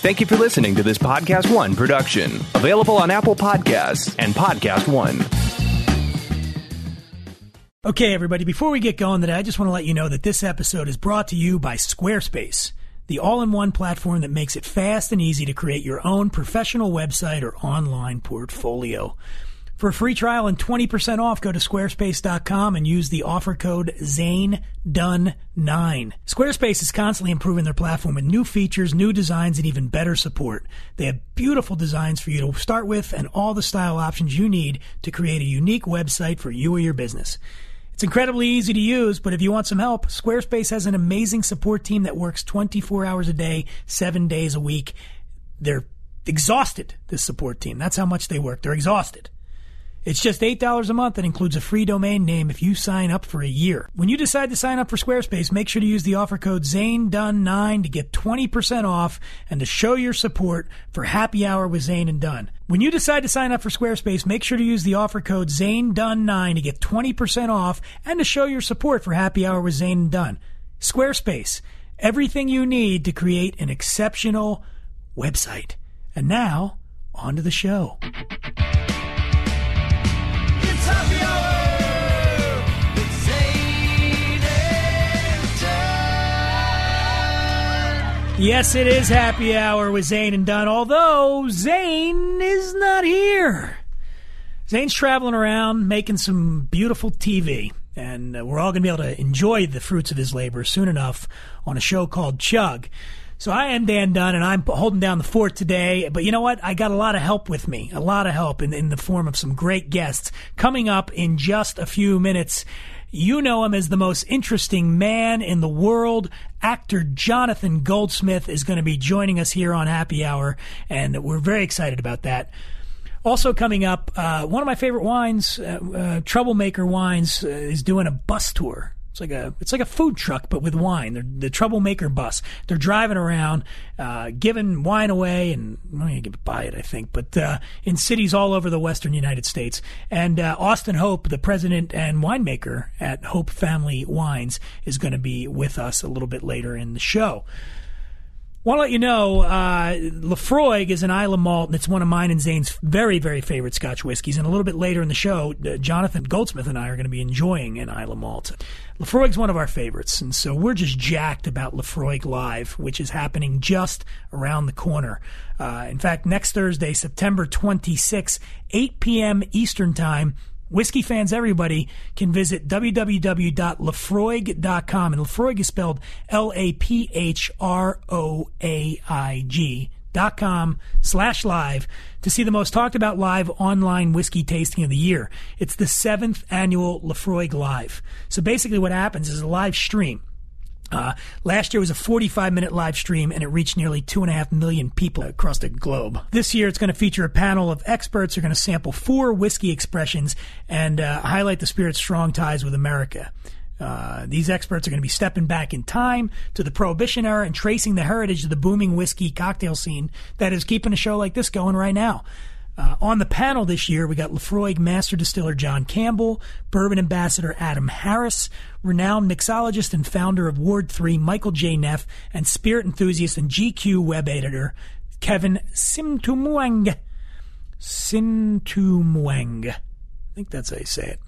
Thank you for listening to this Podcast One production, available on Apple Podcasts and Podcast One. Okay, everybody, before we get going today, I just want to let you know that this episode is brought to you by Squarespace, the all in one platform that makes it fast and easy to create your own professional website or online portfolio. For a free trial and 20% off, go to squarespace.com and use the offer code ZaneDunn9. Squarespace is constantly improving their platform with new features, new designs, and even better support. They have beautiful designs for you to start with and all the style options you need to create a unique website for you or your business. It's incredibly easy to use, but if you want some help, Squarespace has an amazing support team that works 24 hours a day, seven days a week. They're exhausted, this support team. That's how much they work. They're exhausted. It's just $8 a month and includes a free domain name if you sign up for a year. When you decide to sign up for Squarespace, make sure to use the offer code ZaneDunn9 to get 20% off and to show your support for Happy Hour with Zane and Dunn. When you decide to sign up for Squarespace, make sure to use the offer code ZaneDunn9 to get 20% off and to show your support for Happy Hour with Zane and Dunn. Squarespace, everything you need to create an exceptional website. And now, on to the show. Yes, it is happy hour with Zane and Dunn, although Zane is not here. Zane's traveling around making some beautiful TV, and uh, we're all going to be able to enjoy the fruits of his labor soon enough on a show called Chug. So I am Dan Dunn, and I'm holding down the fort today. But you know what? I got a lot of help with me, a lot of help in, in the form of some great guests coming up in just a few minutes. You know him as the most interesting man in the world. Actor Jonathan Goldsmith is going to be joining us here on Happy Hour, and we're very excited about that. Also coming up, uh, one of my favorite wines, uh, uh, Troublemaker Wines, uh, is doing a bus tour. It's like a it's like a food truck, but with wine. They're the Troublemaker bus. They're driving around, uh, giving wine away, and well, you can buy it, I think, but uh, in cities all over the Western United States. And uh, Austin Hope, the president and winemaker at Hope Family Wines, is going to be with us a little bit later in the show. Want to let you know, uh, Laphroaig is an Islay malt, and it's one of mine and Zane's very, very favorite Scotch whiskies. And a little bit later in the show, uh, Jonathan Goldsmith and I are going to be enjoying an Islay malt. Laphroaig's one of our favorites, and so we're just jacked about Laphroaig Live, which is happening just around the corner. Uh, in fact, next Thursday, September 26, 8 p.m. Eastern Time, Whiskey fans, everybody can visit www.laphroaig.com. And Laphroaig is spelled L A P H R O A I G dot com slash live to see the most talked about live online whiskey tasting of the year. It's the seventh annual Laphroaig Live. So basically what happens is a live stream. Uh, last year was a 45 minute live stream and it reached nearly two and a half million people across the globe. This year it's going to feature a panel of experts who are going to sample four whiskey expressions and uh, highlight the spirit's strong ties with America. Uh, these experts are going to be stepping back in time to the Prohibition era and tracing the heritage of the booming whiskey cocktail scene that is keeping a show like this going right now. Uh, on the panel this year, we got Laphroaig Master Distiller John Campbell, Bourbon Ambassador Adam Harris, renowned mixologist and founder of Ward 3 Michael J. Neff, and spirit enthusiast and GQ web editor Kevin Sintumuang. Sintumuang. I think that's how you say it.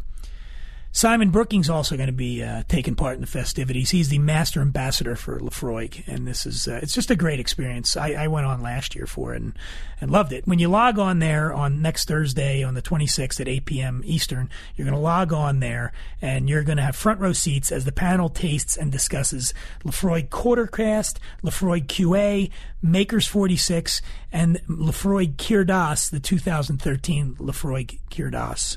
Simon Brookings also going to be uh, taking part in the festivities. He's the master ambassador for Laphroaig, and this is uh, it's just a great experience. I, I went on last year for it and, and loved it. When you log on there on next Thursday on the 26th at 8 p.m. Eastern, you're going to log on there and you're going to have front row seats as the panel tastes and discusses Lefroy Quartercast, Laphroaig QA, Makers 46, and Laphroaig Cairdeas, the 2013 Laphroaig Cairdeas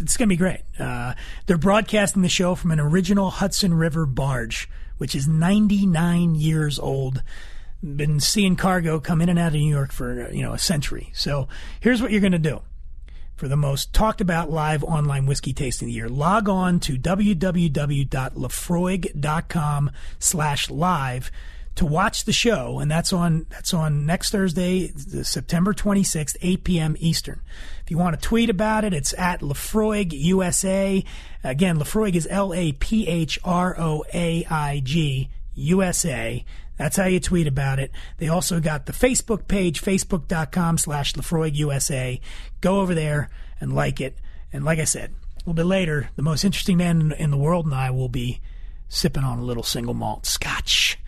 it's going to be great. Uh, they're broadcasting the show from an original Hudson River barge, which is 99 years old. Been seeing cargo come in and out of New York for you know a century. So here's what you're going to do. For the most talked about live online whiskey tasting of the year, log on to www.laphroaig.com slash live to watch the show, and that's on that's on next Thursday, September 26th, 8 p.m. Eastern. If you want to tweet about it, it's at Laphroaig USA. Again, Laphroaig is L A P H R O A I G USA. That's how you tweet about it. They also got the Facebook page, facebook.com slash Laphroaig USA. Go over there and like it. And like I said, a little bit later, the most interesting man in the world and I will be sipping on a little single malt scotch.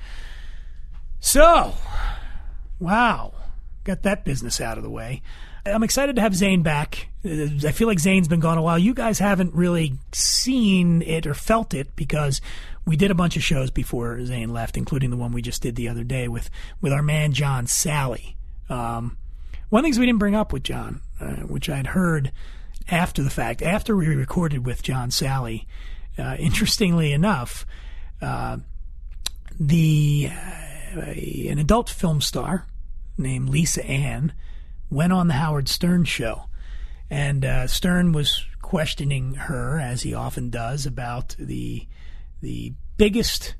So, wow, got that business out of the way. I'm excited to have Zane back. Uh, I feel like Zane's been gone a while. You guys haven't really seen it or felt it because we did a bunch of shows before Zane left, including the one we just did the other day with, with our man John Salley. Um, one of the things we didn't bring up with John, uh, which I'd heard after the fact, after we recorded with John Salley, uh, interestingly enough, uh, the uh, an adult film star named Lisa Ann went on the Howard Stern show, and uh, Stern was questioning her as he often does about the the biggest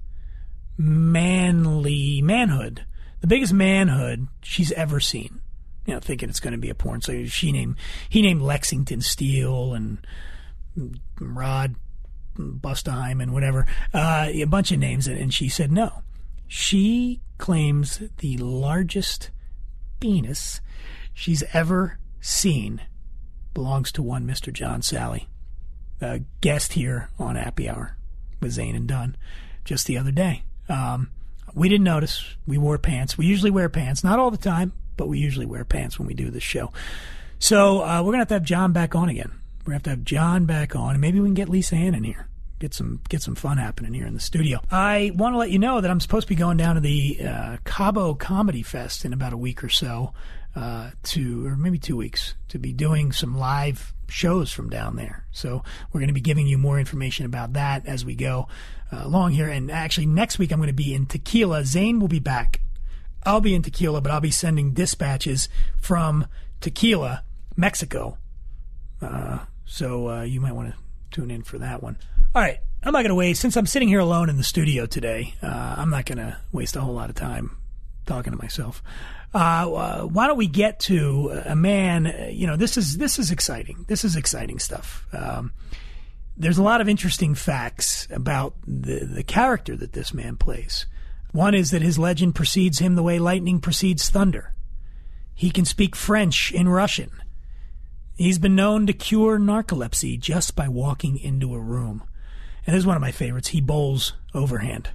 manly manhood, the biggest manhood she's ever seen. You know, thinking it's going to be a porn. So she named he named Lexington Steele and Rod Busteheim and whatever, uh, a bunch of names, and she said no. She claims the largest penis she's ever seen belongs to one Mr. John Salley, a guest here on Happy Hour with Zane and Dunn just the other day. Um, we didn't notice. We wore pants. We usually wear pants, not all the time, but we usually wear pants when we do this show. So uh, we're gonna have to have John back on again. We're gonna have to have John back on, and maybe we can get Lisa Ann in here. Get some get some fun happening here in the studio. I want to let you know that I'm supposed to be going down to the uh, Cabo Comedy Fest in about a week or so, uh, to or maybe two weeks to be doing some live shows from down there. So we're going to be giving you more information about that as we go uh, along here. And actually, next week I'm going to be in Tequila. Zane will be back. I'll be in Tequila, but I'll be sending dispatches from Tequila, Mexico. Uh, so uh, you might want to tune in for that one. All right. I'm not going to waste, since I'm sitting here alone in the studio today, uh, I'm not going to waste a whole lot of time talking to myself. Uh, uh, why don't we get to a man? uh, You know, this is this is exciting. This is exciting stuff. Um, there's a lot of interesting facts about the the character that this man plays. One is that his legend precedes him the way lightning precedes thunder. He can speak French and Russian. He's been known to cure narcolepsy just by walking into a room. And this is one of my favorites. He bowls overhand.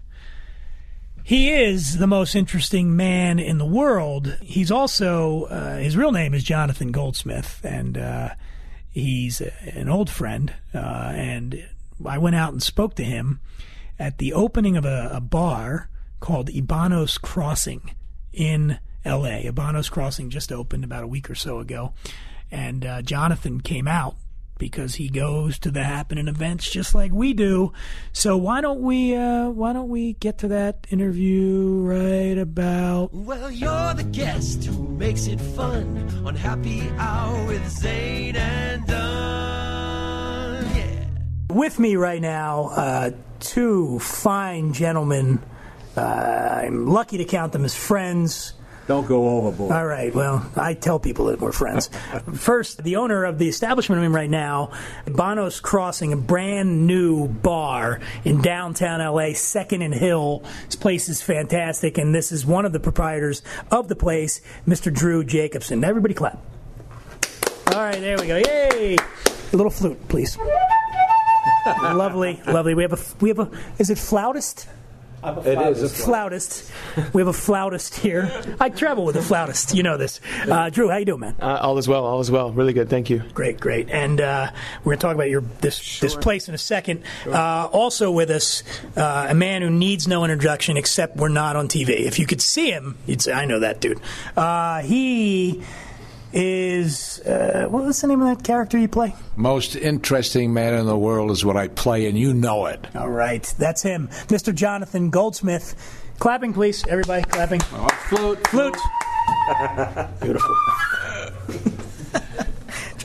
He is the most interesting man in the world. He's also, uh, his real name is Jonathan Goldsmith, and uh, he's an old friend. Uh, and I went out and spoke to him at the opening of a, a bar called Ebanos Crossing in L.A. Ebanos Crossing just opened about a week or so ago, and uh, Jonathan came out because he goes to the happening events just like we do. So why don't we uh, why don't we get to that interview right about Well, you're the guest who makes it fun on Happy Hour with Zane and Dunn. Yeah. with me right now uh, two fine gentlemen. Uh, I'm lucky to count them as friends. Don't go overboard. All right. Well, I tell people that we're friends. First, the owner of the establishment I'm in right now, Bonos Crossing, a brand new bar in downtown LA, Second and Hill. This place is fantastic, and this is one of the proprietors of the place, Mr. Drew Jacobson. Everybody clap. All right, there we go. Yay! A little flute, please. lovely, lovely. We have a we have a is it flautist? It is a Flautist. We have a flautist here. I travel with a flautist. You know this. Uh, Drew, how you doing, man? Uh, all is well. All is well. Really good. Thank you. Great, great. And uh, we're going to talk about your this this place in a second. Uh, also with us, uh, a man who needs no introduction except we're not on TV. If you could see him, you'd say, "I know that dude." Uh, he is uh, what was the name of that character you play? Most interesting man in the world is what I play, and you know it. All right, that's him, Mr. Jonathan Goldsmith. Clapping, please, everybody. Clapping. Flute. Flute. Beautiful.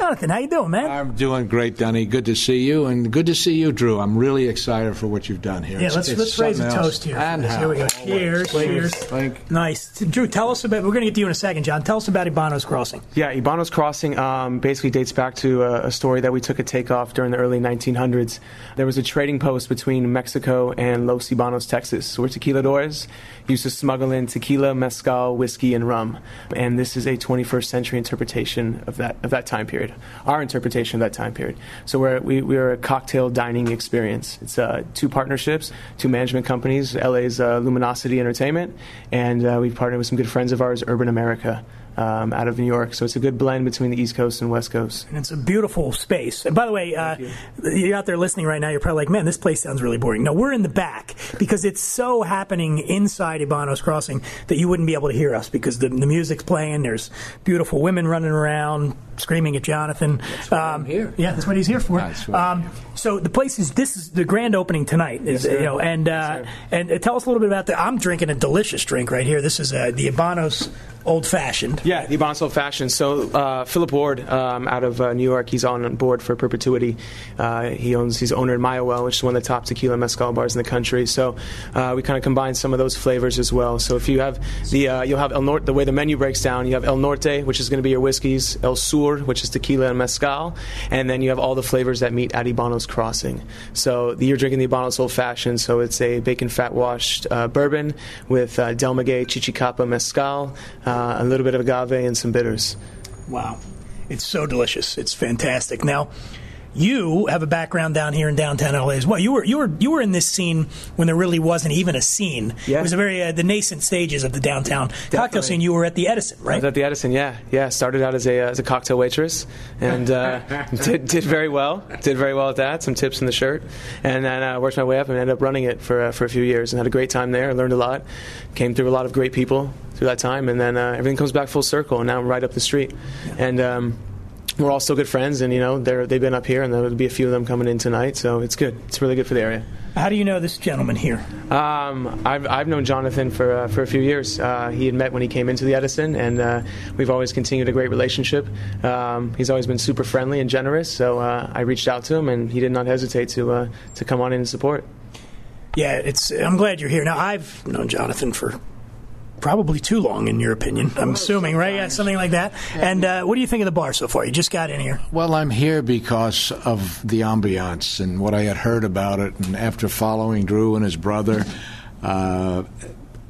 Trying Jonathan, how you doing, man? I'm doing great, Dunny. Good to see you, and good to see you, Drew. I'm really excited for what you've done here. Yeah, It's- let's it's let's raise a else. toast here. And Here we go. Cheers, cheers. Clink. Nice, Drew. Tell us about. We're going to get to you in a second, John. Tell us about Ebanos Crossing. Yeah, Ebanos Crossing um, basically dates back to a, a story that we took a takeoff during the early 1900s. There was a trading post between Mexico and Los Ebanos, Texas, where tequiladores used to smuggle in tequila, mezcal, whiskey, and rum. And this is a 21st century interpretation of that of that time period. Our interpretation of that time period. So we're, we we're a cocktail dining experience. It's uh, two partnerships, two management companies. LA's uh, Luminosity Entertainment, and uh, we've partnered with some good friends of ours, Urban America um, out of New York. So it's a good blend between the East Coast and West Coast. And it's a beautiful space. And by the way, uh, you. are out there listening right now. You're probably like, man, this place sounds really boring. No, we're in the back because it's so happening inside Ebanos Crossing that you wouldn't be able to hear us because the, the music's playing. There's beautiful women running around screaming at Jonathan. That's what I'm here. Yeah, that's what he's here for. That's what I'm um, so the place is this is the grand opening tonight. Is, Yes, you know, and uh, and uh, tell us a little bit about that. I'm drinking a delicious drink right here. This is uh, the Ebanos Old Fashioned. Yeah, the Ebanos Old Fashioned. So uh, Philip Ward um, out of uh, New York, he's on board for perpetuity. Uh, he owns, he's owner in Mayahuel, which is one of the top tequila mezcal bars in the country. So uh, we kind of combine some of those flavors as well. So if you have the, uh, you'll have El Norte. The way the menu breaks down, you have El Norte, which is going to be your whiskeys, El Sur, which is tequila and mezcal, and then you have all the flavors that meet at Ebanos Crossing. So you're drinking the Ebanos Old Fashioned. So it's a bacon fat washed uh, bourbon with Del Maguey Chichicapa mezcal, uh, a little bit of agave, and some bitters. Wow. It's so delicious. It's fantastic. Now, you have a background down here in downtown LA as well. You were you were you were in this scene when there really wasn't even a scene. Yeah. It was a very uh, the nascent stages of the downtown cocktail scene. You were at the Edison, I right? was at the Edison, yeah, yeah. Started out as a uh, as a cocktail waitress, and uh, did did very well. Did very well at that. Some tips in the shirt, and then uh, worked my way up and ended up running it for uh, for a few years and had a great time there. Learned a lot. Came through a lot of great people through that time, and then uh, everything comes back full circle. And now I'm right up the street, and. Um, we're all still good friends, and you know they're, they've been up here, and there'll be a few of them coming in tonight. So it's good. It's really good for the area. How do you know this gentleman here? Um, I've, I've known Jonathan for uh, for a few years. Uh, he had met when he came into the Edison, and uh, we've always continued a great relationship. Um, he's always been super friendly and generous. So uh, I reached out to him, and he did not hesitate to uh, to come on in and support. Yeah, it's. I'm glad you're here. Now I've known Jonathan for probably too long, in your opinion. I'm assuming, right? Yeah, something like that. And uh, what do you think of the bar so far? You just got in here. Well, I'm here because of the ambiance and what I had heard about it, and after following Drew and his brother uh,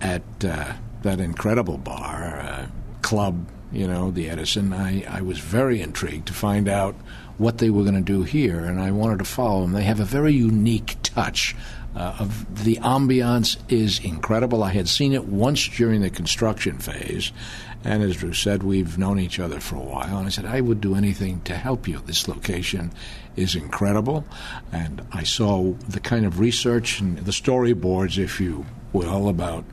at uh, that incredible bar uh, club, you know, the Edison, I, I was very intrigued to find out what they were going to do here, and I wanted to follow them. They have a very unique touch. Uh, of the ambiance is incredible. I had seen it once during the construction phase, and as Drew said, we've known each other for a while. And I said I would do anything to help you. This location is incredible, and I saw the kind of research and the storyboards, if you will, about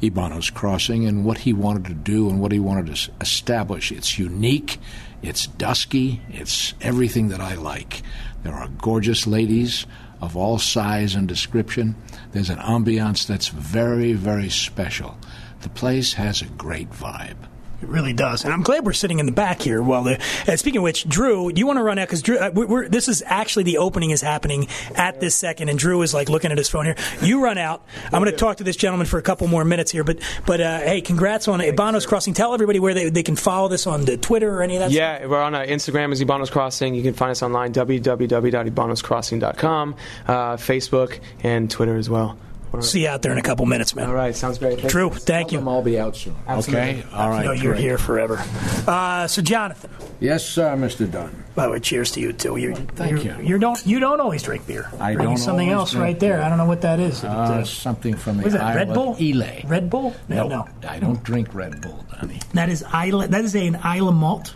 Ebanos Crossing and what he wanted to do and what he wanted to establish. It's unique, it's dusky, it's everything that I like. There are gorgeous ladies of all size and description. There's an ambiance that's very, very special. The place has a great vibe. It really does, and I'm glad we're sitting in the back here. Well, uh, speaking of which, Drew, do you want to run out because Drew, uh, this is actually the opening is happening at this second, and Drew is like looking at his phone here. You run out. I'm going to talk to this gentleman for a couple more minutes here, but but uh, hey, congrats on Ebanos Crossing. Tell everybody where they, they can follow this on the Twitter or any of that. stuff. Yeah, we're on uh, Instagram as Ebanos Crossing. You can find us online www.ebanoscrossing.com, uh, Facebook, and Twitter as well. See you out there in a couple minutes, man. All right, sounds great. True, thank Drew, you. thank you. Them all be out soon. Okay? All right. No, you're great. here forever. Uh, so, Jonathan, Yes, sir, Mr. Dunn. by the way, cheers to you too. You, Thank you're- you. You don't you don't always drink beer. I Bringing don't something always else drink right there. beer. I don't know what that is. Uh, Uh, something from the what is? Isle Red Bull. Ely. Red Bull? No, no. I don't drink Red Bull, Dunny. That is Islay. That is an Islay malt.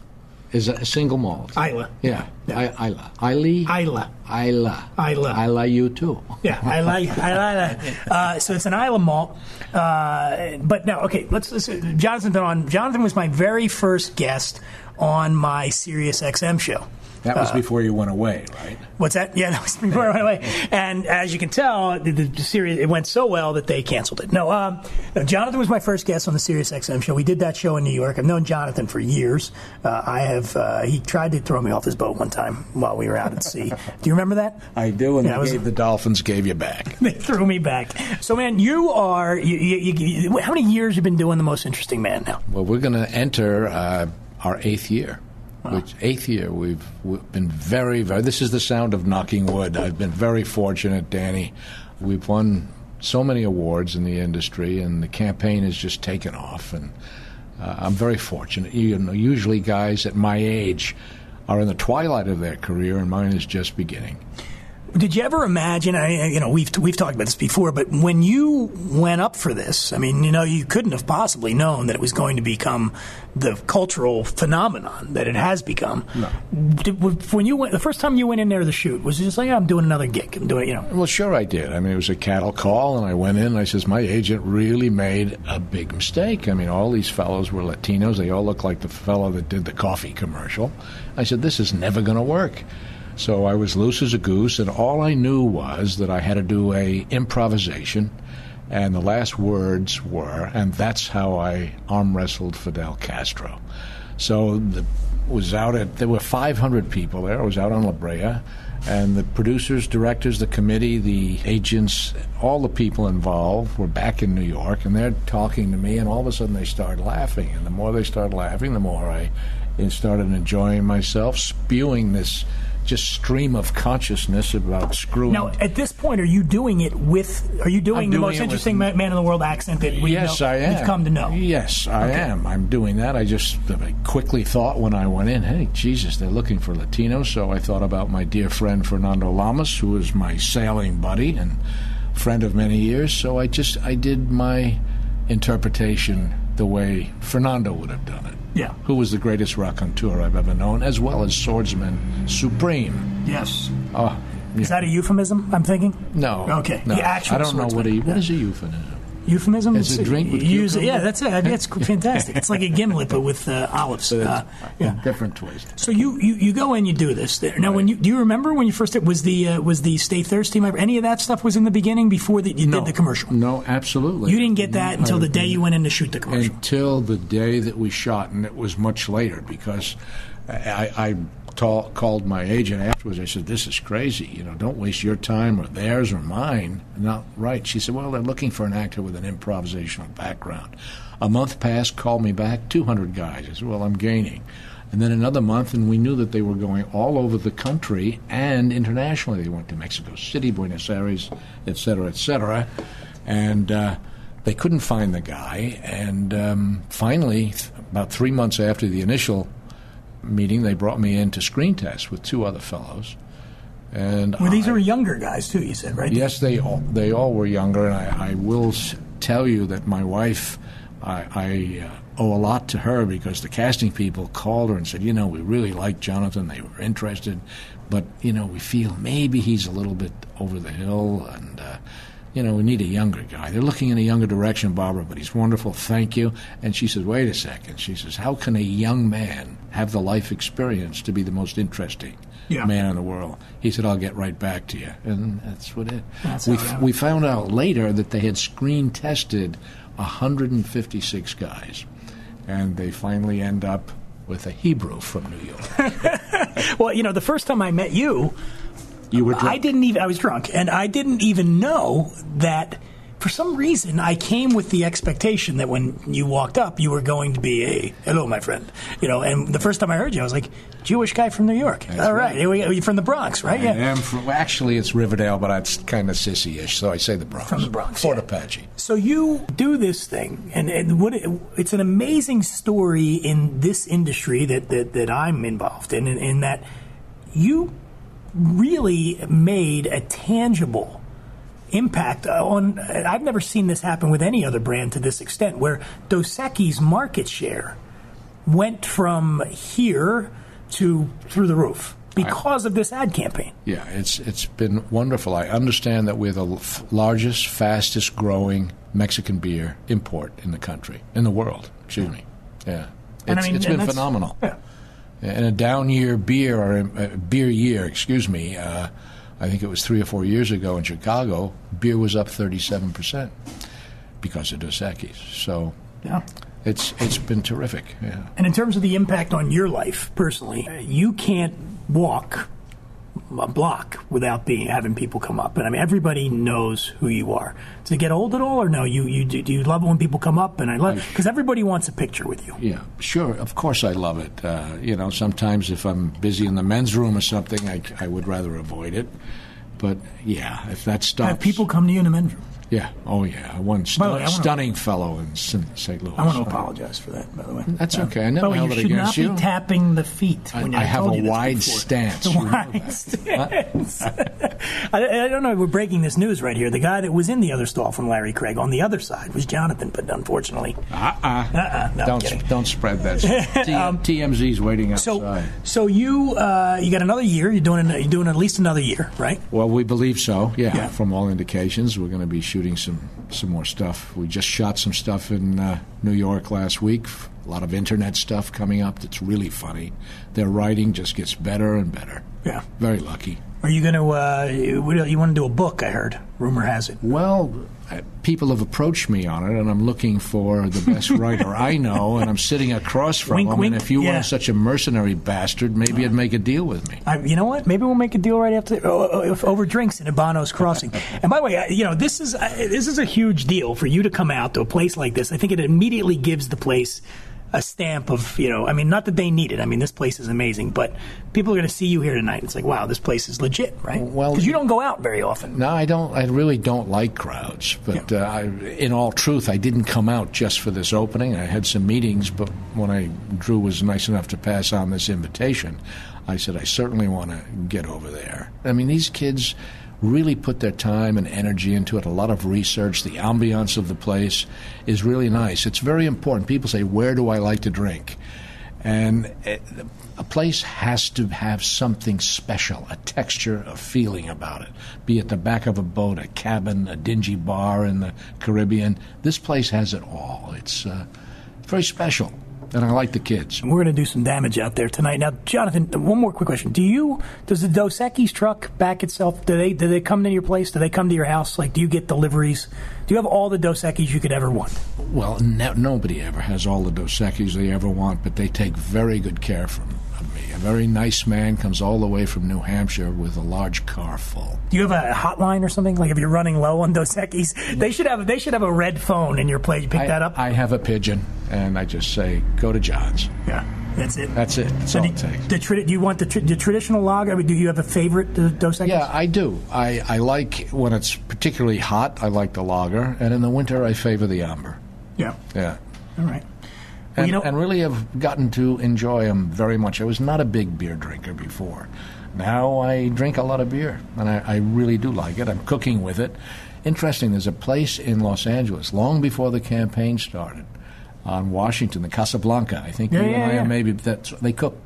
Is a single malt? Islay. Yeah. I, Islay. Islay. Islay. Islay. Islay. Islay you too. Yeah, I like I like that. Uh, so it's an Islay malt. Uh, but now, okay, let's, let's. Jonathan been on. Jonathan was my very first guest on my Sirius XM show. That was before you went away, right? What's that? Yeah, that was before I went away. And as you can tell, the, the series it went so well that they canceled it. No, um, no, Jonathan was my first guest on the Sirius XM show. We did that show in New York. I've known Jonathan for years. Uh, I have. Uh, he tried to throw me off his boat one time while we were out at sea. Do you remember that? I do, and Yeah, it they was- the Dolphins gave you back. they threw me back. So, man, you are. You, you, you, how many years you been doing the most interesting man now? Well, we're going to enter uh, our eighth year. Which eighth year we've, we've been very, very. This is the sound of knocking wood. I've been very fortunate, Danny. We've won so many awards in the industry, and the campaign has just taken off. And uh, I'm very fortunate. You know, usually guys at my age are in the twilight of their career, and mine is just beginning. Did you ever imagine? I, you know, we've we've talked about this before, but when you went up for this, I mean, you know, you couldn't have possibly known that it was going to become the cultural phenomenon that it has become. No. Did, when you went, the first time you went in there to shoot, was it just like, I'm doing another gig. I'm doing, you know. Well, sure I did. I mean, it was a cattle call, and I went in and I says, my agent really made a big mistake. I mean, all these fellows were Latinos. They all looked like the fellow that did the coffee commercial. I said, this is never going to work. So I was loose as a goose, and all I knew was that I had to do a improvisation, and the last words were, and that's how I arm wrestled Fidel Castro. So the was out at there were 500 people there. I was out on La Brea, and the producers, directors, the committee, the agents, all the people involved were back in New York, and they're talking to me, and all of a sudden they start laughing, and the more they start laughing, the more I started enjoying myself, spewing this just stream of consciousness about screwing. Now, at this point, are you doing it with? Are you doing I'm the most it with- interesting man in the world accent that we yes, know, I am. we've come to know? Yes, I am. I'm doing that. I just uh, quickly thought when I went in, hey, Jesus, they're looking for Latinos. So I thought about my dear friend Fernando Lamas, who is my sailing buddy and friend of many years. So I just I did my interpretation the way Fernando would have done it. Yeah. Who was the greatest raconteur I've ever known, as well as swordsman supreme. Yes. Oh, Is that a euphemism? I'm thinking. no. Okay. No. The actual I don't know what a what is a euphemism. Euphemism? It's a drink with use, cucumber? Yeah, that's it. I mean, It's fantastic. It's like a gimlet, but with uh, olives. Uh, yeah. Different twist. So you, you, you go in, you do this there. Now, when you do you remember when you first did, was the uh, was the Stay Thirsty? Any of that stuff was in the beginning before that you No. did the commercial. No, absolutely. You didn't get that until the day you went in to shoot the commercial. Until the day that we shot, and it was much later because I, I called my agent afterwards. I said, "This is crazy. You know, don't waste your time or theirs or mine. Not right." She said, "Well, they're looking for an actor with an improvisational background." A month passed. Called me back. Two hundred guys. I said, "Well, I'm gaining." And then another month, and we knew that they were going all over the country and internationally. They went to Mexico City, Buenos Aires, et cetera, et cetera. And uh, they couldn't find the guy. And um, finally, about three months after the initial meeting, they brought me in to screen test with two other fellows. And well, these I- are younger guys too. You said right? Yes, they all they all were younger, and I, I will tell you that my wife, I, I uh, owe a lot to her because the casting people called her and said, you know, we really like Jonathan. They were interested, but you know, we feel maybe he's a little bit over the hill, and uh, you know, we need a younger guy. They're looking in a younger direction, Barbara, but he's wonderful. Thank you. And she says, wait a second. She says, how can a young man have the life experience to be the most interesting? Yeah. man in the world. He said, "I'll get right back to you," and that's what it. That's we f- we found out later that they had screen tested 156 guys, and they finally end up with a Hebrew from New York. Well, you know, the first time I met you, You were drunk. I didn't even. I was drunk, and I didn't even know that. For some reason, I came with the expectation that when you walked up, you were going to be a hello, my friend. You know, and the first time I heard you, I was like, Jewish guy from New York. All right, right. here we go. You're from the Bronx, right? I am from, well, actually, it's Riverdale, but it's kind of sissy-ish, so I say the Bronx. From the Bronx, Fort yeah. Apache. So you do this thing, and, and what it, it's an amazing story in this industry that, that, that I'm involved in, in, in that you really made a tangible impact on. I've never seen this happen with any other brand to this extent, where Dos Equis' market share went from here to through the roof because of this ad campaign. Yeah, it's it's been wonderful. I understand that we're the l- largest, fastest growing Mexican beer import in the country, in the world. Excuse me. Yeah, it's, I mean, it's been phenomenal. Yeah. In a down year beer or uh, beer year, excuse me, uh, I think it was three or four years ago in Chicago, beer was up 37 percent because of Dos Equis. So Yeah. it's it's been terrific. Yeah. And in terms of the impact on your life personally, you can't walk a block without being having people come up. And I mean, everybody knows who you are. Does it get old at all, or no? You you do, you love it when people come up? And I love because everybody wants a picture with you. Yeah, sure. Of course, I love it. Uh, you know, sometimes if I'm busy in the men's room or something, I, I would rather avoid it. But yeah, if that stops, Have people come to you in the men's room. Yeah. Oh, yeah. One the way, stunning fellow in St. St. Louis. I want to apologize for that, by the way. That's okay. I never the way, held you it should not against be you. tapping the feet. I- I have a you wide stance. A wide stance. I, I don't know. We're breaking this news right here. The guy that was in the other stall from Larry Craig on the other side was Jonathan, but unfortunately, Uh-uh. uh-uh. No, I'm don't kidding. don't spread that. T- TMZ's waiting So, outside. so you uh, you got another year. You're doing you're doing at least another year, right? well, we believe so. Yeah, Yeah. From all indications, we're going to be shooting some some more stuff. We just shot some stuff in uh, New York last week. A lot of internet stuff coming up that's really funny. Their writing just gets better and better. Yeah. Very lucky. Are you going to uh, you, you want to do a book? I heard. Rumor has it. Well, people have approached me on it, and I'm looking for the best writer I know, and I'm sitting across from Wink, them. wink. and if you Yeah. weren't such a mercenary bastard, maybe you'd make a deal with me. I, you know what? Maybe we'll make a deal right after oh, oh, over drinks in Abano's Crossing. and by the way, you know this is uh, this is a huge deal for you to come out to a place like this. I think it immediately gives the place a stamp of you know. I mean, not that they need it. I mean, this place is amazing, but people are going to see you here tonight. It's like, wow, this place is legit, right? Well, because you don't go out very often. No, I don't. I really don't like crowds. But uh, I, in all truth, I didn't come out just for this opening. I had some meetings, but when I Drew was nice enough to pass on this invitation, I said I certainly want to get over there. I mean, these kids really put their time and energy into it. A lot of research. The ambiance of the place is really nice. It's very important. People say, "Where do I like to drink?" And uh, a place has to have something special, a texture, a feeling about it. Be it the back of a boat, a cabin, a dingy bar in the Caribbean. This place has it all. It's uh, very special, and I like the kids. We're going to do some damage out there tonight. Now, Jonathan, one more quick question: Do you does the Dos Equis truck back itself? Do they do they come to your place? Do they come to your house? Like, do you get deliveries? Do you have all the Dos Equis you could ever want? Well, no, nobody ever has all the Dos Equis they ever want, but they take very good care from, of me. A very nice man comes all the way from New Hampshire with a large car full. Do you have a hotline or something? Like, if you're running low on Dos Equis, they should have they should have a red phone in your place. You pick I, that up. I have a pigeon, and I just say, go to John's. yeah, that's it. That's it. That's So all do, it the tra- do you want the, tra- the traditional lager? I mean, do you have a favorite uh, Dos Equis? Yeah, I do. I, I like when it's particularly hot. I like the lager, and in the winter, I favor the amber. yeah. Yeah, All right. And, you know- and really have gotten to enjoy them very much. I was not a big beer drinker before. Now I drink a lot of beer, and I, I really do like it. I'm cooking with it. Interesting. There's a place in Los Angeles long before the campaign started on Washington, the Casablanca. I think Yeah, you and yeah, I yeah. maybe that's they cook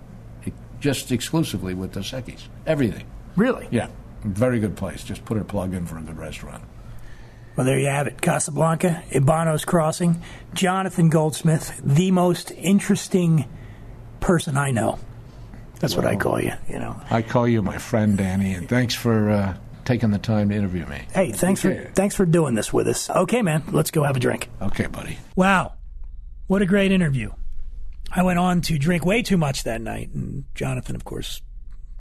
just exclusively with Dos Equis. Everything. Really? Yeah, very good place. Just put a plug in for a good restaurant. Well, there you have it. Casablanca, Ebanos Crossing, Jonathan Goldsmith, the most interesting person I know. That's what I call you, you know. I call you my friend, Danny, and thanks for uh, taking the time to interview me. Hey, thanks for thanks for doing this with us. Okay, man, let's go have a drink. Okay, buddy. Wow. What a great interview. I went on to drink way too much that night, and Jonathan, of course,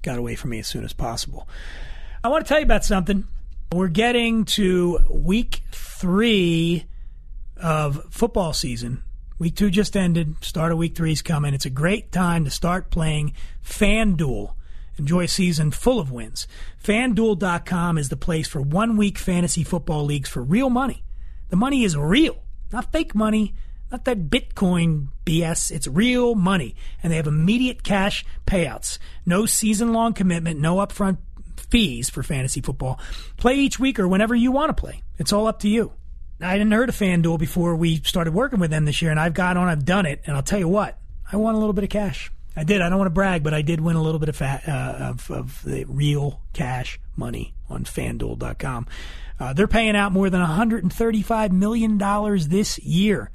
got away from me as soon as possible. I want to tell you about something. We're getting to week three of football season. Week two just ended. Start of week three is coming. It's a great time to start playing FanDuel. Enjoy a season full of wins. FanDuel.com is the place for one week fantasy football leagues for real money. The money is real, not fake money, not that Bitcoin BS. It's real money. And they have immediate cash payouts. No season long commitment, no upfront fees for fantasy football. Play each week or whenever you want to play. It's all up to you. I hadn't heard of FanDuel before we started working with them this year, and I've got on, I've done it, and I'll tell you what, I won a little bit of cash. I did. I don't want to brag, but I did win a little bit of fa- uh, of, of the real cash money on FanDuel.com. Uh, they're paying out more than 135 million dollars this year.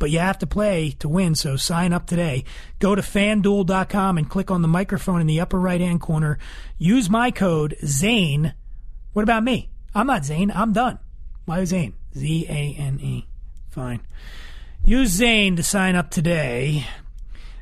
But you have to play to win, so sign up today. Go to fanduel.com and click on the microphone in the upper right hand corner. Use my code ZANE. What about me? I'm not Zane. I'm done. Why Zane? Z A N E. Fine. Use Zane to sign up today.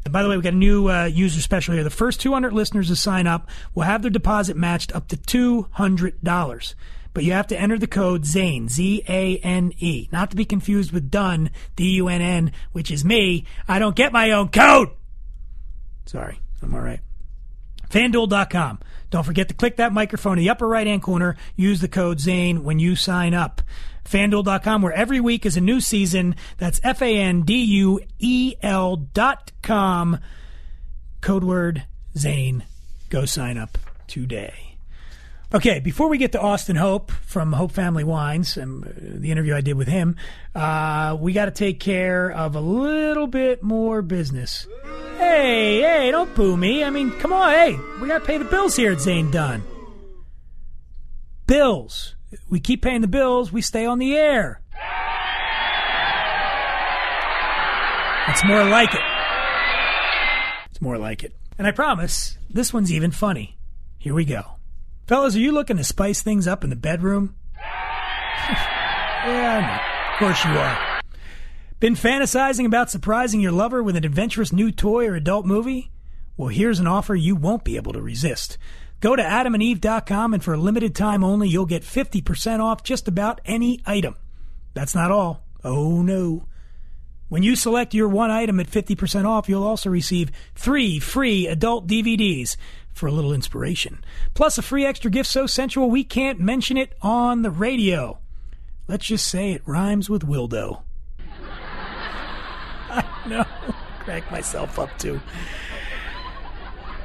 And by the way, we got a new uh, user special here. The first 200 listeners to sign up will have their deposit matched up to $200. But you have to enter the code ZANE, Z A N E, not to be confused with Dunn, D U N N, which is me. I don't get my own code. Sorry, I'm all right. FanDuel.com. Don't forget to click that microphone in the upper right hand corner. Use the code ZANE when you sign up. FanDuel.com, where every week is a new season. That's F A N D U E L dot com. Code word ZANE. Go sign up today. Okay, before we get to Austin Hope from Hope Family Wines and uh, the interview I did with him, uh, we got to take care of a little bit more business. Hey, hey, don't boo me. I mean, come on, hey, we got to pay the bills here at Zane Dunn. Bills. We keep paying the bills, we stay on the air. It's more like it. It's more like it. And I promise, this one's even funny. Here we go. Fellas, are you looking to spice things up in the bedroom? yeah. Of course you are. Been fantasizing about surprising your lover with an adventurous new toy or adult movie? Well, here's an offer you won't be able to resist. Go to adamandeve.com and for a limited time only, you'll get 50% off just about any item. That's not all. Oh no. When you select your one item at 50% off, you'll also receive three free adult DVDs for a little inspiration. Plus, a free extra gift so sensual we can't mention it on the radio. Let's just say it rhymes with Wildo. I know. Crack myself up too.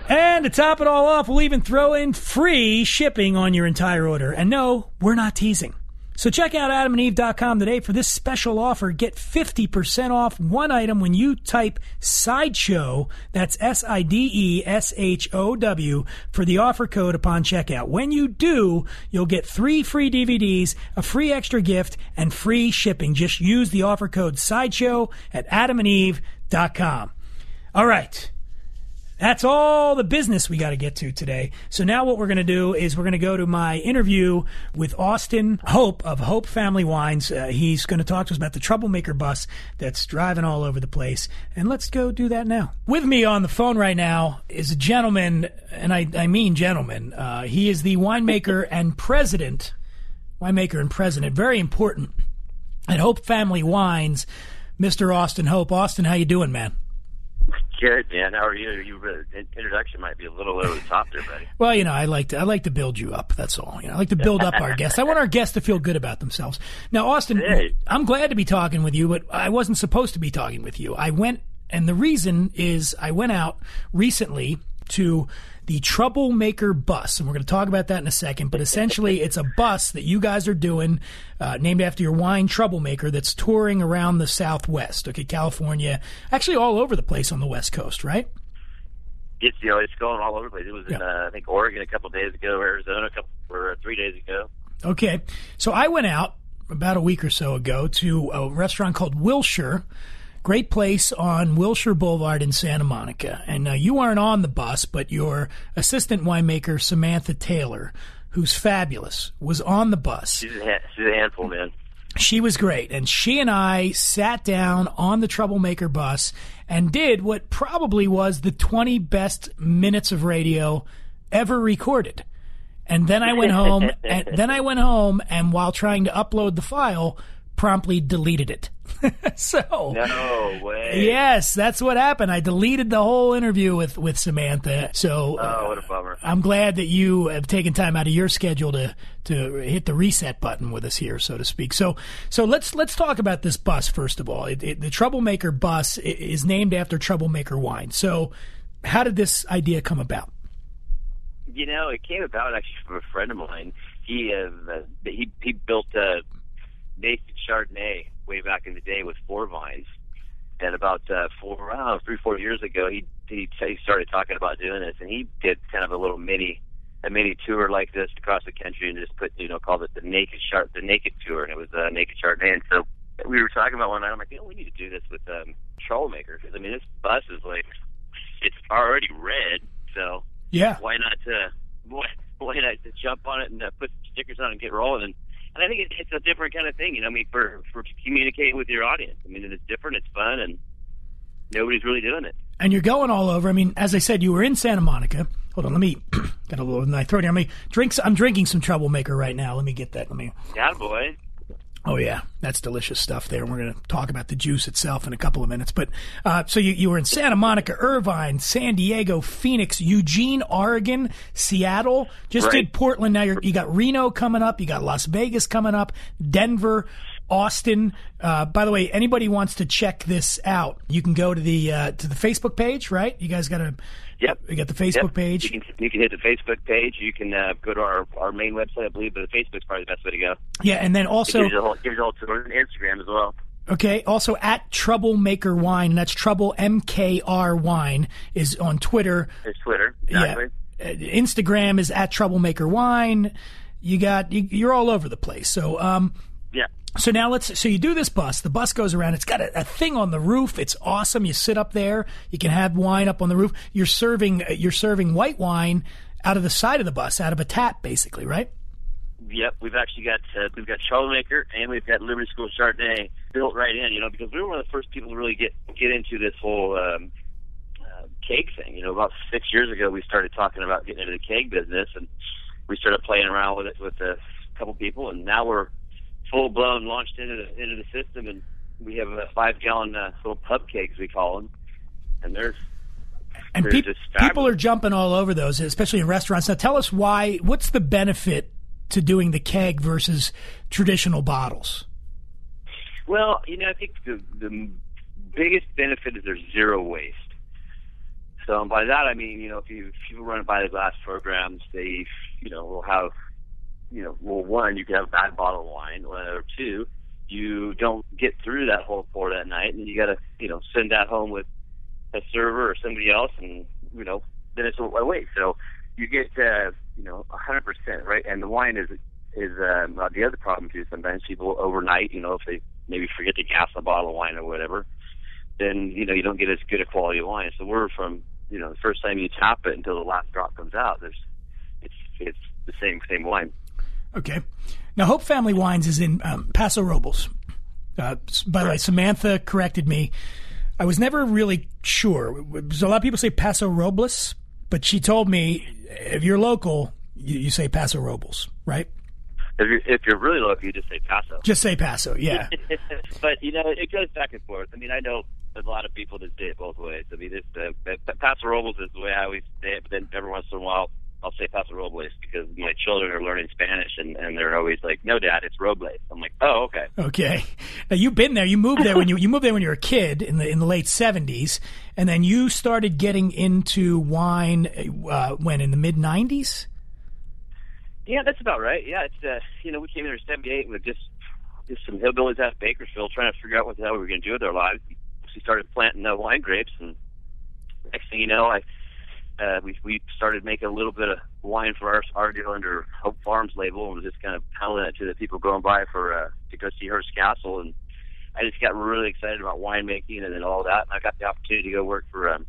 And to top it all off, we'll even throw in free shipping on your entire order. And no, we're not teasing. So check out adamandeve.com today for this special offer. Get 50% off one item when you type Sideshow, that's S I D E S H O W, for the offer code upon checkout. When you do, you'll get three free DVDs, a free extra gift, and free shipping. Just use the offer code Sideshow at adamandeve.com. All right. That's all the business we got to get to today. So now what we're going to do is we're going to go to my interview with Austin Hope of Hope Family Wines. Uh, he's going to talk to us about the troublemaker bus that's driving all over the place. And let's go do that now. With me on the phone right now is a gentleman, and I, I mean gentleman. Uh, he is the winemaker and president, winemaker and president, very important at Hope Family Wines, Mr. Austin Hope. Austin, how you doing, man? Good man. How are you? You uh, introduction might be a little over the top there, buddy. Well, you know, I like to I like to build you up. That's all. You know, I like to build up our guests. I want our guests to feel good about themselves. Now, Austin, Hey. I'm glad to be talking with you, but I wasn't supposed to be talking with you. I went, and the reason is I went out recently to the Troublemaker Bus, and we're going to talk about that in a second. But essentially, it's a bus that you guys are doing, uh, named after your wine Troublemaker, that's touring around the Southwest. Okay, California, actually all over the place on the West Coast, right? It's you know it's going all over the place. It was in uh, I think Oregon a couple days ago, Arizona a couple or three days ago. Okay. So I went out about a week or so ago to a restaurant called Wilshire. Great place on Wilshire Boulevard in Santa Monica. And uh, you aren't on the bus, but your assistant winemaker, Samantha Taylor, who's fabulous, was on the bus. She's a, she's a handful, man. She was great. And she and I sat down on the Troublemaker bus and did what probably was the 20 best minutes of radio ever recorded. And then I went home and then I went home and while trying to upload the file, promptly deleted it. so No way. Yes, that's what happened. I deleted the whole interview with, with Samantha. So uh, Oh, what a bummer. I'm glad that you have taken time out of your schedule to to hit the reset button with us here, so to speak. So so let's let's talk about this bus first of all. It, it, the Troublemaker bus is named after Troublemaker wine. So how did this idea come about? You know, it came about actually from a friend of mine. He uh, he he built a Nathan Chardonnay way back in the day with four vines, and about uh, four, I three four years ago, he he he started talking about doing this, and he did kind of a little mini a mini tour like this across the country, and just put you know called it the Naked Chard the Naked Tour, and it was uh, Naked Chardonnay. And so we were talking about one night. I'm like, you know, we need to do this with um, Troublemaker because I mean, this bus is like it's already red, so Yeah. why not? Uh, why, why not jump on it and uh, put stickers on it and get rolling? And, and I think it, it's a different kind of thing, you know. I mean, for for communicating with your audience. I mean, it's different, it's fun, and nobody's really doing it. and you're going all over. I mean, as I said, you were in Santa Monica. Hold on, let me got a little in my throat here. Let me drink. I'm drinking some troublemaker right now. Let me get that. Let me. Yeah, boy. Oh yeah, that's delicious stuff there. We're going to talk about the juice itself in a couple of minutes. But uh, so you, you were in Santa Monica, Irvine, San Diego, Phoenix, Eugene, Oregon, Seattle. Just Right. did Portland. Now you got Reno coming up. You got Las Vegas coming up. Denver. Austin. Uh, by the way, anybody wants to check this out, you can go to the uh, to the Facebook page, right? You guys got a Yep. you got the Facebook Yep. page. You can you can hit the Facebook page. You can uh, go to our our main website, I believe, but the Facebook's probably the best way to go. Yeah, and then It also gives you the whole, gives you the whole tour and Instagram as well. Okay. Also at Troublemaker Wine, and that's Trouble M K R Wine is on Twitter. There's Twitter. Exactly. Yeah. Uh, Instagram is at Troublemaker Wine. You got you, you're all over the place. So um. Yeah. So now let's. So you do this bus. The bus goes around. It's got a, a thing on the roof. It's awesome. You sit up there. You can have wine up on the roof. You're serving. You're serving white wine out of the side of the bus, out of a tap, basically, right? Yep, we've actually got uh, we've got Troublemaker and we've got Liberty School Chardonnay built right in. You know, because we were one of the first people to really get get into this whole um, uh, keg thing. You know, about six years ago, we started talking about getting into the keg business, and we started playing around with it with a couple people, and now we're full blown launched into the into the system, and we have uh, five gallon uh, little pub kegs we call them, and there's And They're just people are jumping all over those, especially in restaurants. Now, tell us why. What's the benefit to doing the keg versus traditional bottles? Well, you know, I think the the biggest benefit is there's zero waste. So by that I mean, you know, if you if you run by the glass programs, they, you know, will have, you know, well, one, you can have a bad bottle of wine, or two, you don't get through that whole pour that night, and you got to, you know, send that home with a server or somebody else, and you know, then it's a waste. So you get, uh, you know, hundred percent right, and the wine is is um, uh, the other problem too. Sometimes people overnight, you know, if they maybe forget to gas a bottle of wine or whatever, then you know you don't get as good a quality of wine. So we're from you know the first time you tap it until the last drop comes out. There's it's it's the same same wine. Okay. Now, Hope Family Wines is in um, Paso Robles. Uh, by the way, Samantha corrected me. I was never really sure. So a lot of people say Paso Robles, but she told me if you're local, you, you say Paso Robles, right? If you're if you're really local, you just say Paso. Just say Paso, yeah. but you know, it goes back and forth. I mean, I know a lot of people that say it both ways. I mean, it's uh, Paso Robles is the way I always say it, but then every once in a while I'll say Paso Robles because my children are learning Spanish and and they're always like, "No, Dad, it's Robles." I'm like, "Oh, okay." Okay. Now you've been there. You moved there when you you moved there when you were a kid in the in the late seventies, and then you started getting into wine uh, when in the mid nineties. Yeah, that's about right. Yeah, it's uh, you know, we came here in '78 with just just some hillbillies out of Bakersfield trying to figure out what the hell we were going to do with our lives. We started planting uh, wine grapes, and next thing you know, I uh, we we started making a little bit of wine for our our deal under Hope Farms label, and was just kind of peddling it to the people going by for uh, to go see Hearst Castle, and I just got really excited about winemaking and then all that. And I got the opportunity to go work for um,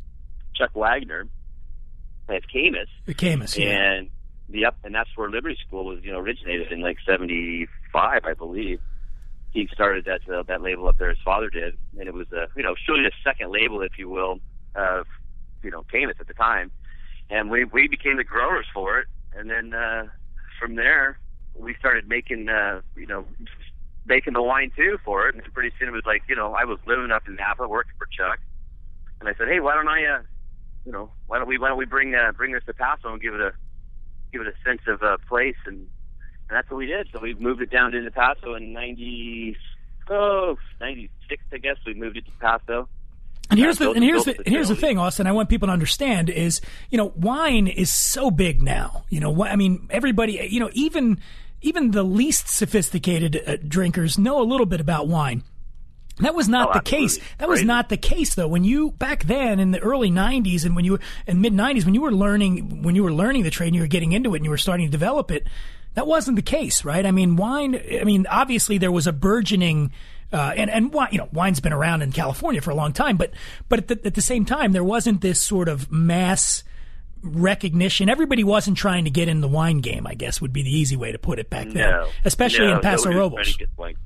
Chuck Wagner at Caymus, The Caymus, yeah. and the up and that's where Liberty School was, you know, originated in like '75, I believe. He started that uh, that label up there. His father did, and it was a you know surely a second label, if you will, of you know Caymus at the time. And we we became the growers for it, and then uh, from there we started making uh, you know making the wine too for it. And pretty soon it was like you know I was living up in Napa working for Chuck, and I said, hey, why don't I uh, you know why don't we why don't we bring uh, bring this to Paso and give it a give it a sense of uh, place, and, and that's what we did. So we moved it down into Paso in ninety oh ninety six, I guess. We moved it to Paso. And here's the and here's the and here's the thing, Austin. I want people to understand is you know wine is so big now. You know, I mean, everybody. You know, even even the least sophisticated uh, drinkers know a little bit about wine. That was not Oh, the case. That was Crazy. not the case though. When you back then in the early '90s and when you were in mid '90s, when you were learning when you were learning the trade and you were getting into it and you were starting to develop it, that wasn't the case, right? I mean, wine. I mean, obviously there was a burgeoning Uh, and and wi- you know, wine's been around in California for a long time, but but at the, at the same time, there wasn't this sort of mass recognition. Everybody wasn't trying to get in the wine game. I guess would be the easy way to put it back then, No, especially no, in Paso Robles. trying to get, like,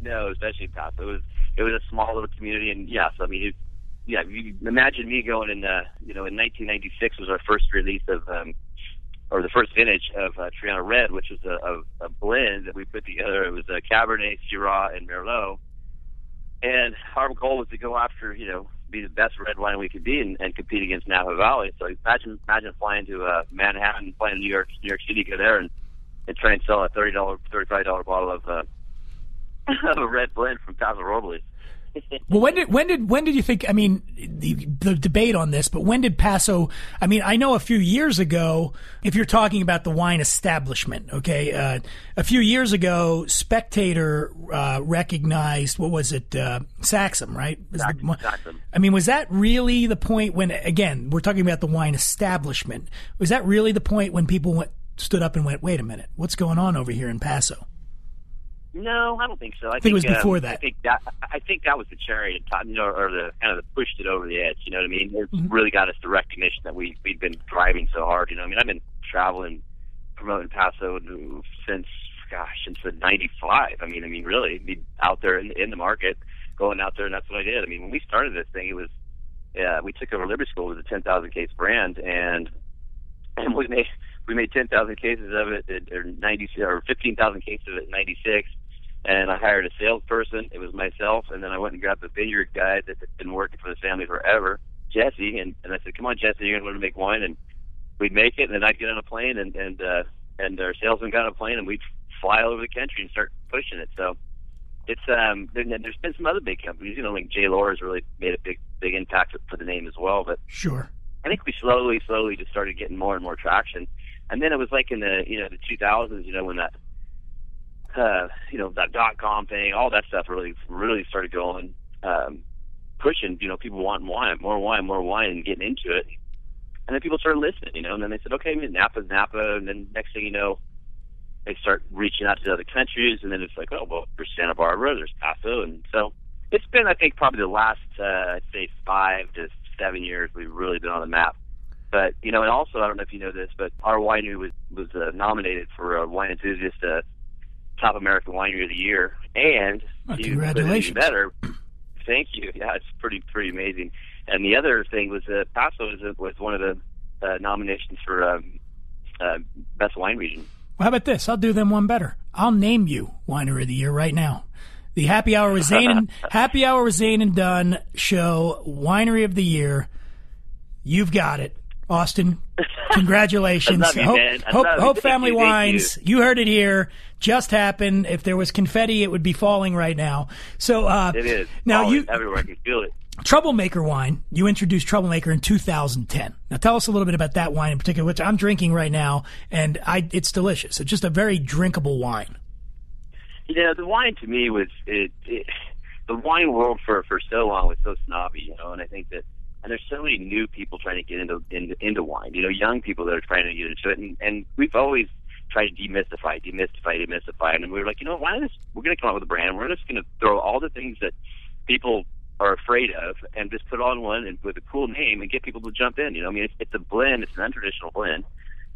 no, especially in Paso. It was it was a small little community, and yes, I mean, it, yeah. You imagine me going in, uh, you know, in 1996 was our first release of, um, or the first vintage of uh, Treana Red, which was a, a, a blend that we put together. It was a Cabernet, Syrah, and Merlot, and our goal was to go after, you know, be the best red wine we could be and, and compete against Napa Valley. So imagine imagine flying to uh, Manhattan, flying to New York, New York City, go there and and try and sell a thirty dollar, thirty five dollar bottle of uh, of a red blend from Paso Robles. Well, when did when did when did you think? I mean, the, the debate on this, but when did Paso? I mean, I know a few years ago. If you're talking about the wine establishment, okay, uh, a few years ago, Spectator uh, recognized what was it, uh, Saxum, right? Saxum, Saxum. I mean, was that really the point when? Again, we're talking about the wine establishment. Was that really the point when people went stood up and went, "Wait a minute, what's going on over here in Paso?" No, I don't think so. I think it was um, before that. I think that I think that was the cherry on top, you know, or the kind of the pushed it over the edge. You know what I mean? It Mm-hmm. really got us the recognition that we we'd been driving so hard. You know, I mean, I've been traveling, promoting Paso since gosh, since the '95. I mean, I mean, really, be out there in, in the market, going out there, and that's what I did. I mean, when we started this thing, it was yeah, we took over Liberty School with a 10,000 case brand, and and we made we made 10,000 cases of it, at- or 90 or 15,000 cases of it in '96 and I hired a salesperson. It was myself, and then I went and grabbed a vineyard guy that had been working for the family forever, Jesse, and, and I said, "Come on, Jesse, you're going to learn to make wine." And we'd make it, and then I'd get on a plane, and and uh, and our salesman got on a plane, and we'd fly all over the country and start pushing it. So it's um, there- there's been some other big companies, you know, like J. Has really made a big big impact for the name as well, but Sure. I think we slowly, slowly just started getting more and more traction. And then it was like in the you know the 2000s, you know, when that uh, you know that dot com thing, all that stuff really, really started going, um, pushing. You know, people wanting wine, more wine, more wine, and getting into it. And then people started listening, you know, and then they said, okay, I mean, Napa's Napa, and then next thing you know, they start reaching out to other countries, and then it's like, oh well, there's Santa Barbara, there's Paso, and so it's been, I think, probably the last, uh, I'd say, five to seven years we've really been on the map. But you know, and also I don't know if you know this, but our winery was was uh, nominated for a wine enthusiast uh, top American winery of the year, and Well, to put it even congratulations. better. Thank you. Yeah, it's pretty pretty amazing. And the other thing was uh, Paso was, was one of the uh, nominations for um, uh, best wine region. Well, how about this? I'll do them one better. I'll name you Winery of the Year right now. The Happy Hour with Zane and Happy Hour with Zane and Dunn show Winery of the Year. You've got it, Austin. Congratulations. Love you, Hope, Hope, you. Hope Family you, Wines. You. heard it here. Just happened. If there was confetti, it would be falling right now. So uh, It is now Always, you everywhere I can feel it. Troublemaker wine. You introduced Troublemaker in 2010. Now tell us a little bit about that wine in particular, which I'm drinking right now, and I it's delicious. It's just a very drinkable wine. You know, the wine to me was it, it the wine world for for so long was so snobby, you know, and I think that and there's so many new people trying to get into into, into wine, you know, young people that are trying to get into it, and, and we've always tried to demystify, demystify, demystify, and we were like, you know, why not? We're going to come up with a brand. We're just going to throw all the things that people are afraid of and just put on one and with a cool name and get people to jump in. You know, I mean, it's, it's a blend. It's an untraditional blend.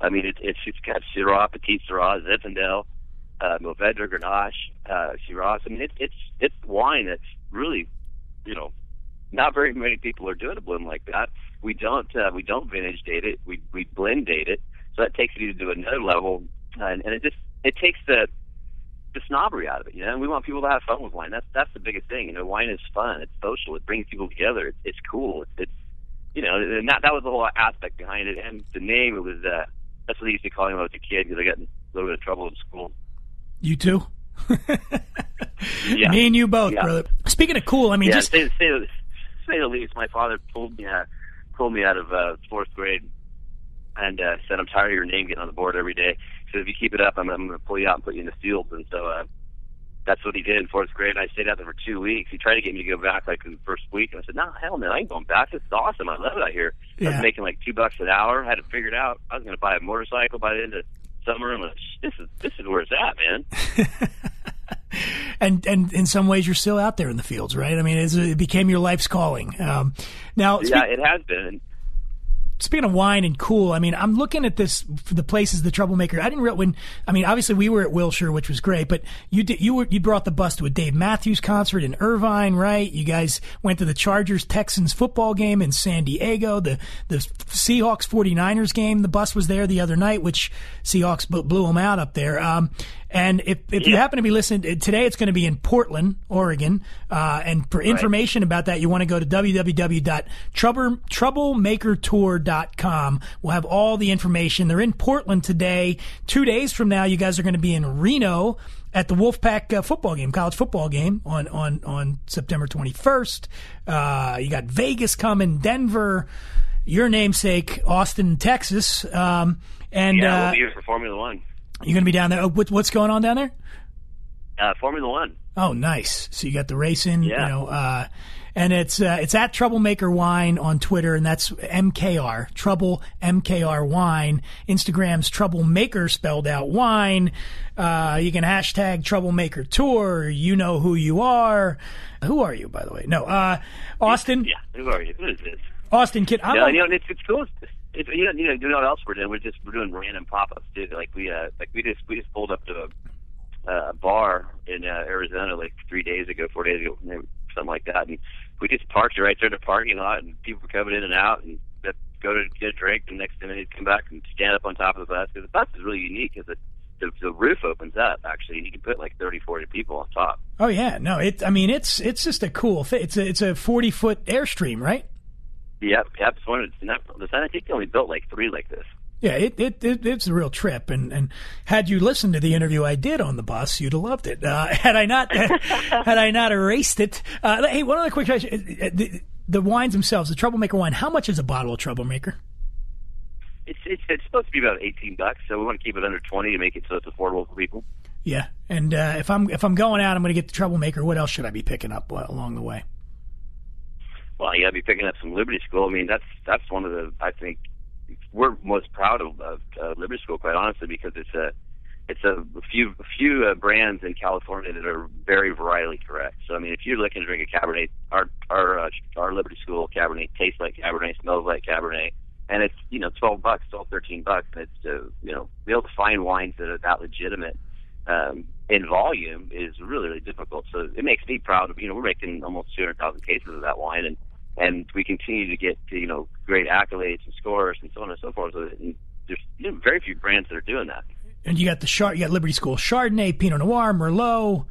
I mean, it's it's it's got Syrah, Petit Syrah, Zinfandel, uh, Mourvedre, Grenache, uh, Shiraz. I mean, it's it's it's wine that's really, you know, not very many people are doing a blend like that. We don't uh, we don't vintage date it. We we blend date it. So that takes it to another level, and, and it just it takes the the snobbery out of it. You know, and we want people to have fun with wine. That's that's the biggest thing. You know, wine is fun. It's social. It brings people together. It's, it's cool. It's, it's you know, and that that was the whole aspect behind it. And the name, it was uh, that's what they used to call me when I was a kid because I got in a little bit of trouble in school. You too. Yeah. Me and you both, Yeah. brother. Speaking of cool, I mean, yeah, just say, say, say the least. My father pulled me uh, pulled me out of uh, fourth grade and uh, said, "I'm tired of your name getting on the board every day. So if you keep it up, I'm, I'm going to pull you out and put you in the field." And so uh, that's what he did in fourth grade. And I stayed out there for two weeks. He tried to get me to go back like in the first week, and I said, "No, hell no, I ain't going back. This is awesome. I love it out here. I Yeah. was making like two bucks an hour. I had it figured out. I was going to buy a motorcycle by the end of summer. I'm like, this is this is where it's at, man. and and in some ways you're still out there in the fields, right? I mean, it became your life's calling. Um, now, yeah, it has been speaking of wine and cool, I mean, I'm looking at this the places the troublemaker. I didn't real when I mean, obviously we were at Wilshire, which was great, but you did you were you brought the bus to a Dave Matthews concert in Irvine, right? You guys went to the Chargers Texans football game in San Diego, the the Seahawks 49ers game. The bus was there the other night, which Seahawks blew them out up there. Um, and if, if yeah. you happen to be listening uh, today, it's going to be in Portland, Oregon. Uh, and for information right. about that, you want to go to www.troublemakertour.com. We'll have all the information. They're in Portland today. Two days from now, you guys are going to be in Reno at the Wolfpack uh, football game, college football game on on on September 21st. Uh, you got Vegas coming, Denver, your namesake, Austin, Texas, um, and yeah, we'll uh, be here for Formula One. You're going to be down there. Oh, what, what's going on down there? Uh, Formula One. Oh, nice. So you got the racing, yeah. you know, uh, and it's uh, it's at Troublemaker Wine on Twitter, and that's MKR Trouble MKR Wine. Instagram's Troublemaker spelled out wine. Uh, you can hashtag Troublemaker Tour. You know who you are. Who are you, by the way? No, uh, Austin. Yeah, who are you? Who is this? Austin, kid. I'm yeah, a, you know, it's, it's cool you know, you know, doing what else we're doing. We're just we're doing random pop ups too. Like we uh like we just we just pulled up to a uh, bar in uh, Arizona like three days ago, four days ago, something like that, and we just parked right there in the parking lot, and people were coming in and out, and go to get a drink, and next minute they'd come back and stand up on top of the bus. Because the bus is really unique because it the, the roof opens up actually and you can put like 30 40 people on top oh yeah no it i mean it's it's just a cool fit it's a it's a 40 foot airstream right Yep, yep. It's one of the, the I think they only built like three like this. Yeah, it, it, it, it's a real trip, and, and had you listened to the interview I did on the bus, you'd have loved it. Uh, had I not had I not erased it. Uh, hey, one other quick question: uh, the, the, wines themselves, the Troublemaker wine. How much is a bottle of Troublemaker? It's, it's it's supposed to be about eighteen bucks, so we want to keep it under twenty to make it so it's affordable for people. Yeah, and uh, if I'm if I'm going out, I'm going to get the Troublemaker. What else should I be picking up uh, along the way? Well, you got to be picking up some Liberty School. I mean, that's that's one of the I think we're most proud of, of uh, Liberty School, quite honestly, because it's a it's a few a few uh, brands in California that are very varietally correct. So I mean, if you're looking to drink a Cabernet, our our uh, our Liberty School Cabernet tastes like Cabernet, smells like Cabernet, and it's you know twelve bucks, twelve thirteen bucks, and it's uh, you know be able to find wines that are that legitimate um, in volume is really really difficult. So it makes me proud. Of, you know, we're making almost two hundred thousand cases of that wine, and and we continue to get to, you know great accolades and scores and so on and so forth. And there's you know, very few brands that are doing that. And you got the Chard, you got Liberty School Chardonnay, Pinot Noir, Merlot. You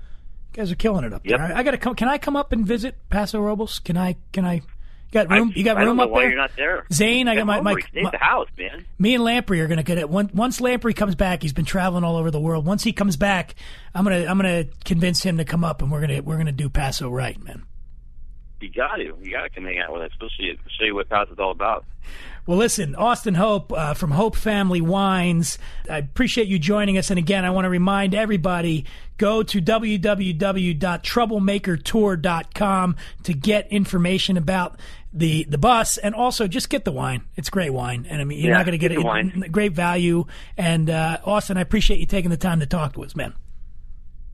guys are killing it up yep. there. I, I got to come. Can I come up and visit Paso Robles? Can I? Can I? got room? I, you got room up there? You're not there. Zane, I got my, my, my the house, man. Me and Lamprey are gonna get it. Once Lamprey comes back, he's been traveling all over the world. Once he comes back, I'm gonna I'm gonna convince him to come up, and we're gonna we're gonna do Paso right, man. You got to. You got to come hang out with us. We'll show you, show you what Paso is all about. Well, listen, Austin Hope uh, from Hope Family Wines. I appreciate you joining us. And again, I want to remind everybody go to www.troublemakertour.com to get information about the the bus and also just get the wine. It's great wine, and I mean you're yeah, not going to get, get it, wine. great value. And uh, Austin, I appreciate you taking the time to talk to us, man.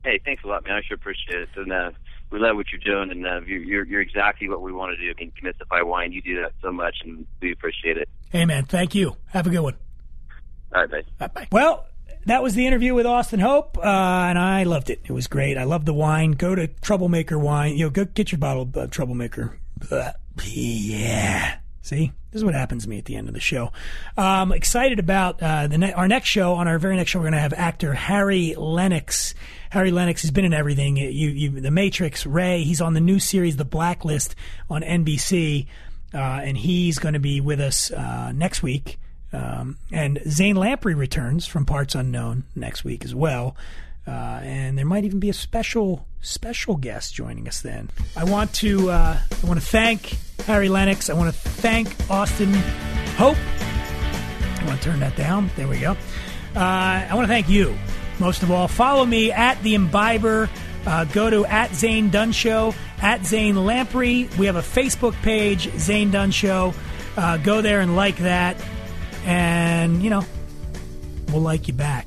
Hey, thanks a lot, man. I sure appreciate it. And uh, we love what you're doing, and uh, you're, you're, you're exactly what we want to do. I mean, demystify wine. You do that so much, and we appreciate it. Hey, man, thank you. Have a good one. All right, bye. Bye. bye. Well, that was the interview with Austin Hope, uh, and I loved it. It was great. I love the wine. Go to Troublemaker Wine. You know, go get your bottle of uh, Troublemaker. Yeah. See, this is what happens to me at the end of the show. Um, excited about uh, the ne- our next show. On our very next show, we're going to have actor Harry Lennix. Harry Lennix has been in everything. You, you, The Matrix, Ray. He's on the new series, The Blacklist, on NBC, uh, and he's going to be with us uh, next week. Um, and Zane Lamprey returns from Parts Unknown next week as well. Uh, and there might even be a special special guest joining us then. I want to uh, I want to thank Harry Lennix. I want to thank Austin Hope. I want to turn that down. There we go. Uh, I want to thank you most of all. Follow me at the Imbiber. Uh, go to at Zane Dunn Show at Zane Lamprey. We have a Facebook page, Zane Dunn Show. Uh, go there and like that, and you know we'll like you back.